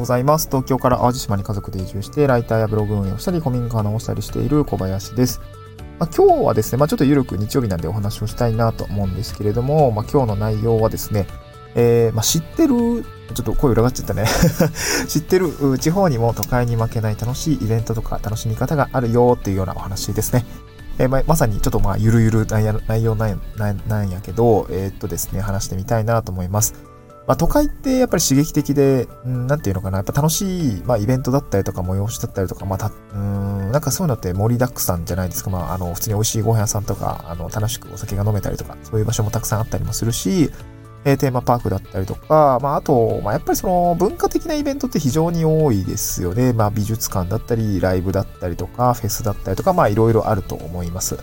ございます。東京から淡路島に家族で移住して、ライターやブログ運営をしたり、古民家を直したりしている小林です。まあ、今日はですね、まあ、ちょっと緩く日曜日なんでお話をしたいなと思うんですけれども、まあ、今日の内容はですね、えー、まあ、知ってる、ちょっと声裏がっちゃったね 知ってる地方にも都会に負けない楽しいイベントとか楽しみ方があるよっていうようなお話ですね。えー、ままさにちょっとまあゆるゆる内容なんやけど、えー、っとですね、話してみたいなと思います。まあ、都会ってやっぱり刺激的で、うん、なんていうのかな、やっぱ楽しい、まあ、イベントだったりとか、催しだったりとか、まあ、た、うん、なんかそういうのって盛りだくさんじゃないですか。まあ、あの、普通に美味しいご飯屋さんとか、あの、楽しくお酒が飲めたりとか、そういう場所もたくさんあったりもするし、えー、テーマパークだったりとか、まあ、あと、まあ、やっぱりその文化的なイベントって非常に多いですよね。まあ、美術館だったり、ライブだったりとか、フェスだったりとか、まあ、いろいろあると思います。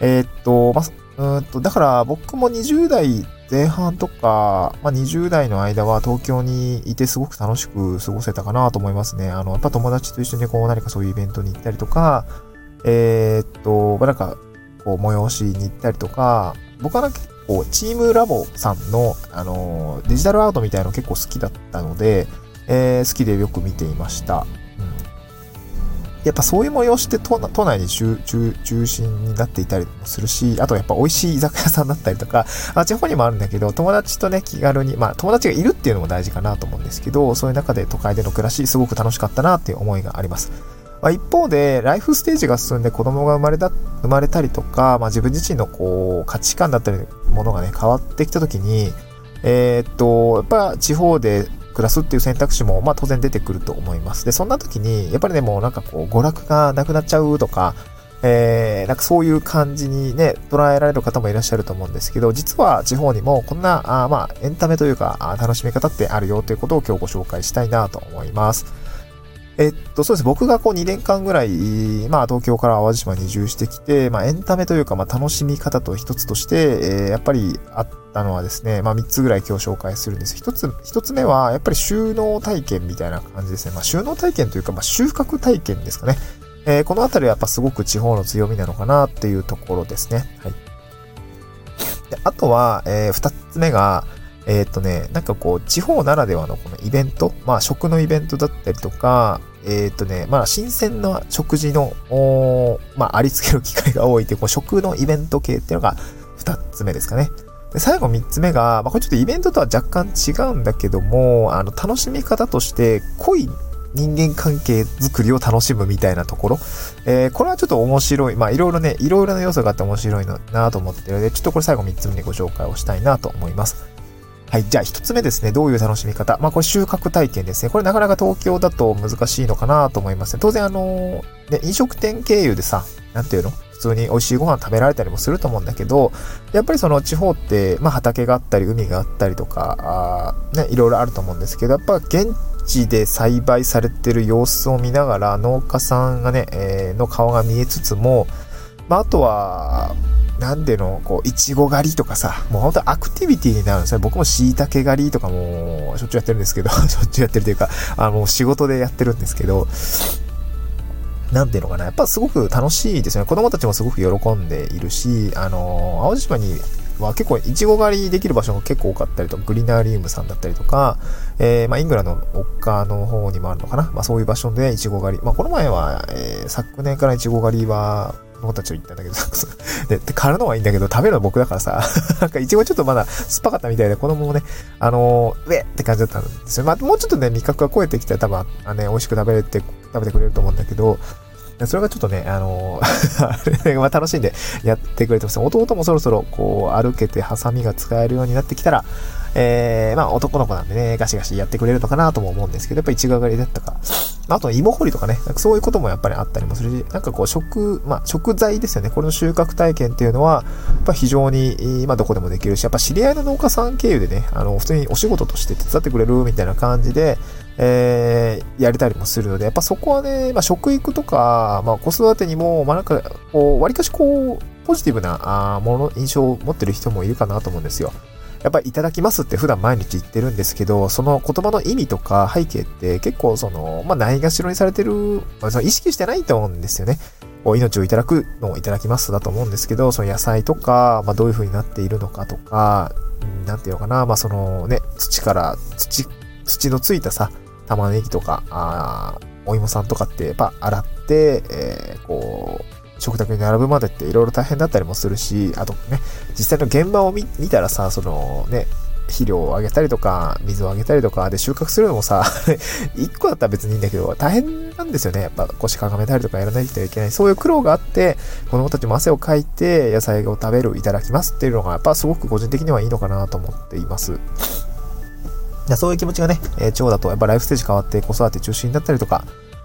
えー、っと、まあ、うんと、だから僕も20代前半とか、まあ、20代の間は東京にいてすごく楽しく過ごせたかなと思いますね。あの、やっぱ友達と一緒にこう何かそういうイベントに行ったりとか、えー、っと、まあ、なんか、こう催しに行ったりとか、僕は結構チームラボさんの、あの、デジタルアートみたいなの結構好きだったので、えー、好きでよく見ていました。やっぱそういう催しって都内に中中心になっていたりもするし、あとやっぱ美味しい居酒屋さんだったりとか、あ地方にもあるんだけど、友達とね、気軽に、まあ友達がいるっていうのも大事かなと思うんですけど、そういう中で都会での暮らし、すごく楽しかったなっていう思いがあります。まあ、一方で、ライフステージが進んで子供が生まれた、生まれたりとか、まあ自分自身のこう、価値観だったり、ものがね、変わってきた時に、えー、っと、やっぱ地方で暮らすっていう選択肢も、まあ当然出てくると思います。で、そんな時に、やっぱりね、もうなんかこう、娯楽がなくなっちゃうとか、えー、なんかそういう感じにね、捉えられる方もいらっしゃると思うんですけど、実は地方にもこんな、あまあ、エンタメというか、楽しみ方ってあるよということを今日ご紹介したいなと思います。えっと、そうです。僕がこう2年間ぐらい、まあ東京から淡路島に移住してきて、まあエンタメというか、まあ楽しみ方と一つとして、えー、やっぱりあったのはですね、まあ3つぐらい今日紹介するんです。一つ、一つ目は、やっぱり収納体験みたいな感じですね。まあ収納体験というか、まあ収穫体験ですかね。えー、このあたりはやっぱすごく地方の強みなのかなっていうところですね。はい。であとは、えー、二つ目が、えー、っとね、なんかこう、地方ならではのこのイベント、まあ食のイベントだったりとか、えー、っとね、まあ新鮮な食事の、まあありつける機会が多いっていう、こう食のイベント系っていうのが二つ目ですかね。で最後三つ目が、まあこれちょっとイベントとは若干違うんだけども、あの楽しみ方として濃い人間関係づくりを楽しむみたいなところ。えー、これはちょっと面白い。まあいろいろね、いろいろな要素があって面白いなと思ってるので、ちょっとこれ最後三つ目にご紹介をしたいなと思います。はい。じゃあ、一つ目ですね。どういう楽しみ方？まあ、これ収穫体験ですね。これなかなか東京だと難しいのかなと思いますね。当然、あのね、飲食店経由でさ、なんていうの？普通に美味しいご飯食べられたりもすると思うんだけど、やっぱりその地方って、まあ、畑があったり、海があったりとか、あね、いろいろあると思うんですけど、やっぱ現地で栽培されてる様子を見ながら、農家さんがね、えー、の顔が見えつつも、まあ、あとは、なんでの、こう、いちご狩りとかさ、もうほんとアクティビティになるんですね。僕も椎茸狩りとかも、しょっちゅうやってるんですけど、しょっちゅうやってるというか、あの、仕事でやってるんですけど、なんていうのかな、やっぱすごく楽しいですね。子供たちもすごく喜んでいるし、あの、淡路島には結構いちご狩りできる場所が結構多かったりとかグリナリウムさんだったりとか、えー、まあ、イングランドの丘の方にもあるのかな。まあ、そういう場所でいちご狩り。まあ、この前は、えー、昨年からいちご狩りは、子たちと言ったんだけど。さ、で、買うのはいいんだけど、食べるのは僕だからさ、なんかいちごちょっとまだ酸っぱかったみたいで、子供もね、あのー、ウェって感じだったんですよ。まあ、もうちょっとね、味覚が超えてきたら多分、あね、美味しく食べれて、食べてくれると思うんだけど、それがちょっとね、あのー まあ楽しんでやってくれてます。弟もそろそろこう歩けてハサミが使えるようになってきたら、えー、まあ男の子なんでね、ガシガシやってくれるのかなとも思うんですけど、やっぱ一が狩りだったか、あと芋掘りとかね、かそういうこともやっぱりあったりもするし、なんかこう食、まあ食材ですよね。これの収穫体験っていうのは、やっぱ非常に、まあどこでもできるし、やっぱ知り合いの農家さん経由でね、あの、普通にお仕事として手伝ってくれるみたいな感じで、えー、やれたりもするので、やっぱそこはね、まあ食育とか、まあ子育てにも、まあなんか、こう、割かしこう、ポジティブな、あもの、印象を持ってる人もいるかなと思うんですよ。やっぱりいただきますって普段毎日言ってるんですけど、その言葉の意味とか背景って結構その、まあ、ないがしろにされてる、まあ、その意識してないと思うんですよね。命をいただくのをいただきますだと思うんですけど、その野菜とか、まあ、どういう風になっているのかとか、なんていうのかな、まあ、そのね、土から、土、土のついたさ、玉ねぎとか、あお芋さんとかってやっぱ洗って、えー、こう、食卓に並ぶまでっていろいろ大変だったりもするし、あとね、実際の現場を見たらさ、そのね、肥料をあげたりとか、水をあげたりとか、で収穫するのもさ、1個だったら別にいいんだけど、大変なんですよね。やっぱ腰かがめたりとかやらないといけない。そういう苦労があって、子供たちも汗をかいて野菜を食べる、いただきますっていうのが、やっぱすごく個人的にはいいのかなと思っています。そういう気持ちがね、えー、腸だとやっぱライフステージ変わって子育て中心だったりとか、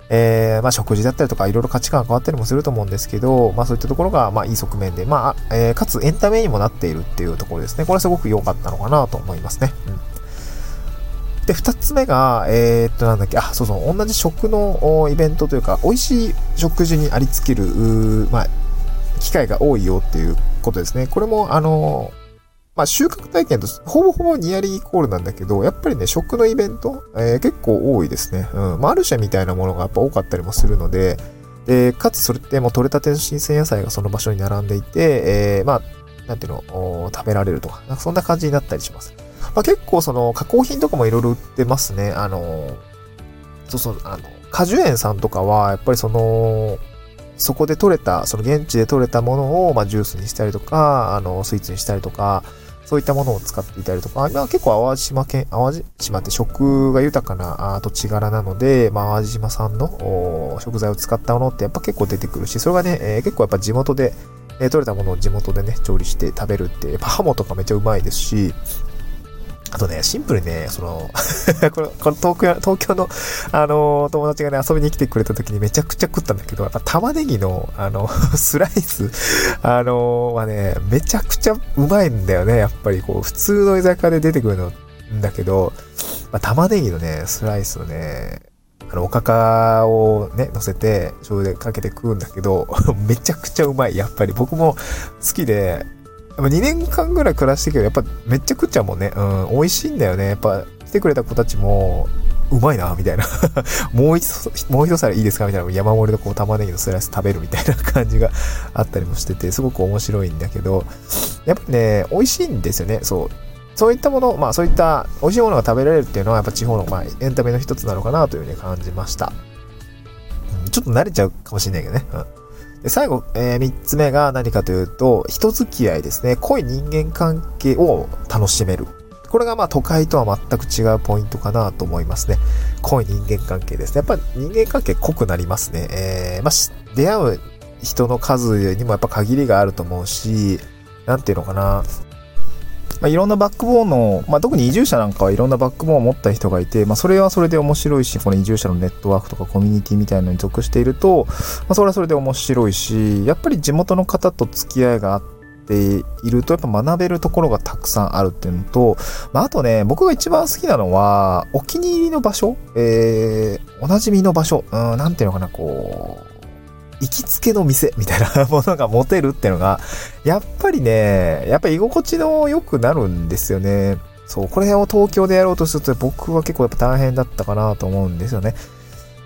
えー、まあ、食事だったりとか、いろいろ価値観が変わったりもすると思うんですけど、まあ、そういったところが、まあ、いい側面で、まあ、えー、かつエンタメにもなっているっていうところですね。これはすごく良かったのかなと思いますね。うん。で、二つ目が、えー、っと、なんだっけ、あ、そうそう、同じ食のイベントというか、美味しい食事にありつける、まあ、機会が多いよっていうことですね。これも、あの、まあ、収穫体験とほぼほぼニアリーイコールなんだけど、やっぱりね、食のイベント、えー、結構多いですね。うん。マルシェみたいなものがやっぱ多かったりもするので、で、かつそれってもう取れたての新鮮野菜がその場所に並んでいて、えー、まあ、なんていうの、食べられるとか、なんかそんな感じになったりします。まあ、結構その加工品とかもいろいろ売ってますね。あの、そうそう、あの、果樹園さんとかは、やっぱりその、そこで採れた、その現地で採れたものを、まあ、ジュースにしたりとか、あの、スイーツにしたりとか、そういったものを使っていたりとか、今結構淡路島県、淡路島って食が豊かな土地柄なので、まあ、淡路島産の食材を使ったものってやっぱ結構出てくるし、それがね、えー、結構やっぱ地元で、えー、取れたものを地元でね、調理して食べるって、やっぱハモとかめっちゃうまいですし、あとね、シンプルにね、その この、この東京、東京の、あの、友達がね、遊びに来てくれた時にめちゃくちゃ食ったんだけど、やっぱ玉ねぎの、あの、スライス、あの、はね、めちゃくちゃうまいんだよね、やっぱりこう、普通の居酒屋で出てくるの、んだけど、まあ、玉ねぎのね、スライスをね、あの、おかかをね、乗せて、醤油でかけて食うんだけど、めちゃくちゃうまい。やっぱり僕も好きで、ぱ2年間ぐらい暮らしてけど、やっぱめっちゃ食っちゃうもんね。うん、美味しいんだよね。やっぱ来てくれた子たちも、うまいな、みたいな もう一、もう一皿いいですか？みたいな。山盛りのこう玉ねぎのスライス食べるみたいな感じがあったりもしてて、すごく面白いんだけど、やっぱね、美味しいんですよね。そう。そういったもの、まあそういった美味しいものが食べられるっていうのはやっぱ地方のまあエンタメの一つなのかなというふうに感じました。ちょっと慣れちゃうかもしれないけどね。うんで最後、えー、3つ目が何かというと、人付き合いですね。濃い人間関係を楽しめる。これがまあ都会とは全く違うポイントかなと思いますね。濃い人間関係ですね。やっぱり人間関係濃くなりますね。えー、まあ、出会う人の数にもやっぱ限りがあると思うし、なんていうのかな。まあ、いろんなバックボーンの、まあ、特に移住者なんかはいろんなバックボーンを持った人がいて、まあ、それはそれで面白いし、この移住者のネットワークとかコミュニティみたいなのに属していると、まあ、それはそれで面白いし、やっぱり地元の方と付き合いがあって、いるとやっぱ学べるところがたくさんあるっていうのと、まあ、あとね、僕が一番好きなのは、お気に入りの場所、えー、おなじみの場所、うん、なんていうのかな、こう、行きつけの店みたいな ものが持てるっていうのが、やっぱりね、やっぱり居心地の良くなるんですよね。そう、これを東京でやろうとすると僕は結構やっぱ大変だったかなと思うんですよね。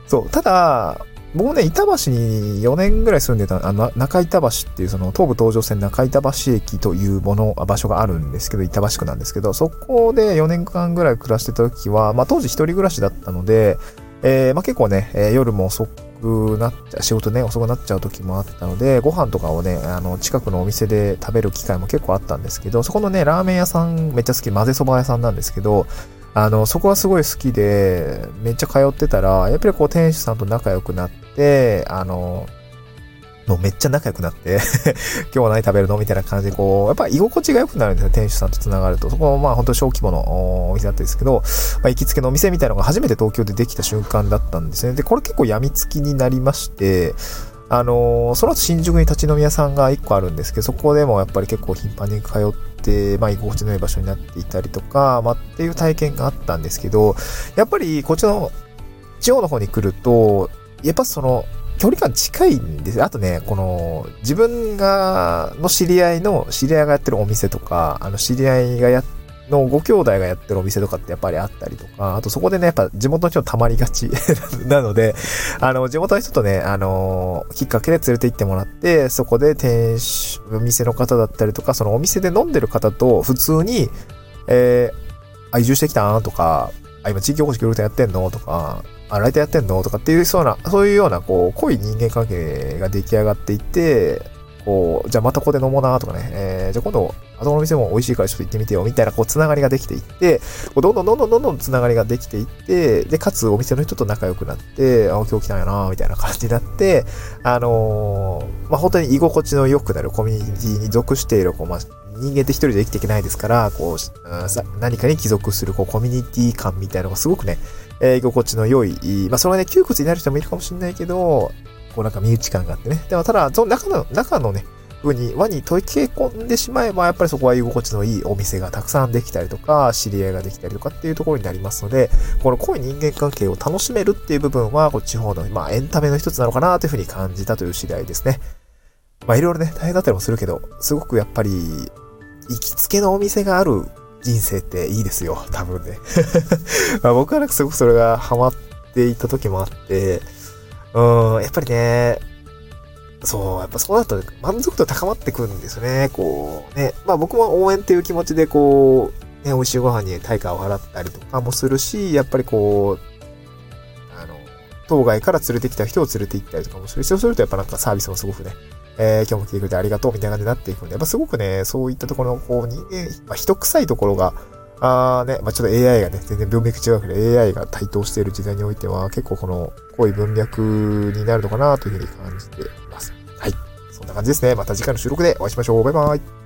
そう、ただ、僕ね、板橋に4年ぐらい住んでた、あの、中板橋っていうその東武東上線中板橋駅というもの、場所があるんですけど、板橋区なんですけど、そこで4年間ぐらい暮らしてた時は、まあ当時一人暮らしだったので、えー、まあ結構ね、えー、夜も遅くなっちゃ、仕事ね、遅くなっちゃう時もあったので、ご飯とかをね、あの、近くのお店で食べる機会も結構あったんですけど、そこのね、ラーメン屋さんめっちゃ好き、混ぜそば屋さんなんですけど、あの、そこはすごい好きで、めっちゃ通ってたら、やっぱりこう店主さんと仲良くなって、あの、もうめっちゃ仲良くなって 今日は何食べるのみたいな感じで、こう、やっぱ居心地が良くなるんですよ、店主さんと繋がると。そこもまあ本当小規模のお店だったんですけど、まあ、行きつけのお店みたいなのが初めて東京でできた瞬間だったんですね。で、これ結構病みつきになりまして、あのー、その後新宿に立ち飲み屋さんが1個あるんですけど、そこでもやっぱり結構頻繁に通って、まあ、居心地の良い場所になっていたりとか、まあ、っていう体験があったんですけど、やっぱりこっちの地方の方に来ると、やっぱその、距離感近いんですよ。あとね、この、自分が、の知り合いの、知り合いがやってるお店とか、あの、知り合いがやのご兄弟がやってるお店とかってやっぱりあったりとか、あとそこでね、やっぱ地元の人たまりがち なので、あの、地元の人とね、あの、きっかけで連れて行ってもらって、そこで店主、お店の方だったりとか、そのお店で飲んでる方と普通に、えー、あ、移住してきたなとか、あ、今地域おこし協力隊やってんのとか、あ、ライターやってんの？とかっていうそうな、そういうような、こう、濃い人間関係が出来上がっていって、こう、じゃあまたここで飲もうなとかね、えー、じゃあ今度、あそこの店も美味しいからちょっと行ってみてよ、みたいな、こう、つながりができていって、こうどんどんどんどんどんどんつながりができていって、で、かつお店の人と仲良くなって、あ、今日来たんやな、みたいな感じになって、あのー、まあ、本当に居心地の良くなるコミュニティに属している、こう、まあ、人間って一人で生きていけないですから、こう、何かに帰属する、こう、コミュニティ感みたいなのがすごくね、えー、居心地の良い、まあ、それはね、窮屈になる人もいるかもしれないけど、こうなんか身内感があってね。でもただ、その中の、中のね、風に輪に溶け込んでしまえば、やっぱりそこは居心地のいいお店がたくさんできたりとか、知り合いができたりとかっていうところになりますので、この濃い人間関係を楽しめるっていう部分は、こ地方の、まあ、エンタメの一つなのかなというふうに感じたという次第ですね。まあ、いろいろね、大変だったりもするけど、すごくやっぱり、行きつけのお店がある人生っていいですよ、多分ね。まあ僕はなんかすごくそれがハマっていた時もあって、うん、やっぱりね、そう、やっぱそうなると満足度高まってくるんですよね。こう、ね。まあ僕も応援っていう気持ちでこう、ね、美味しいご飯に対価を払ったりとかもするし、やっぱりこう、あの、当該から連れてきた人を連れて行ったりとかもするし、そうするとやっぱなんかサービスもすごくね、えー、今日も来てくれてありがとうみたいな感じになっていくんで、やっぱすごくね、そういったところの、こう、人間、まあ、人臭いところが、あーね、まあ、ちょっと AI がね、全然文脈違うけど、AI が台頭している時代においては、結構この濃い文脈になるのかなというふうに感じています。はい。そんな感じですね。また次回の収録でお会いしましょう。バイバイ。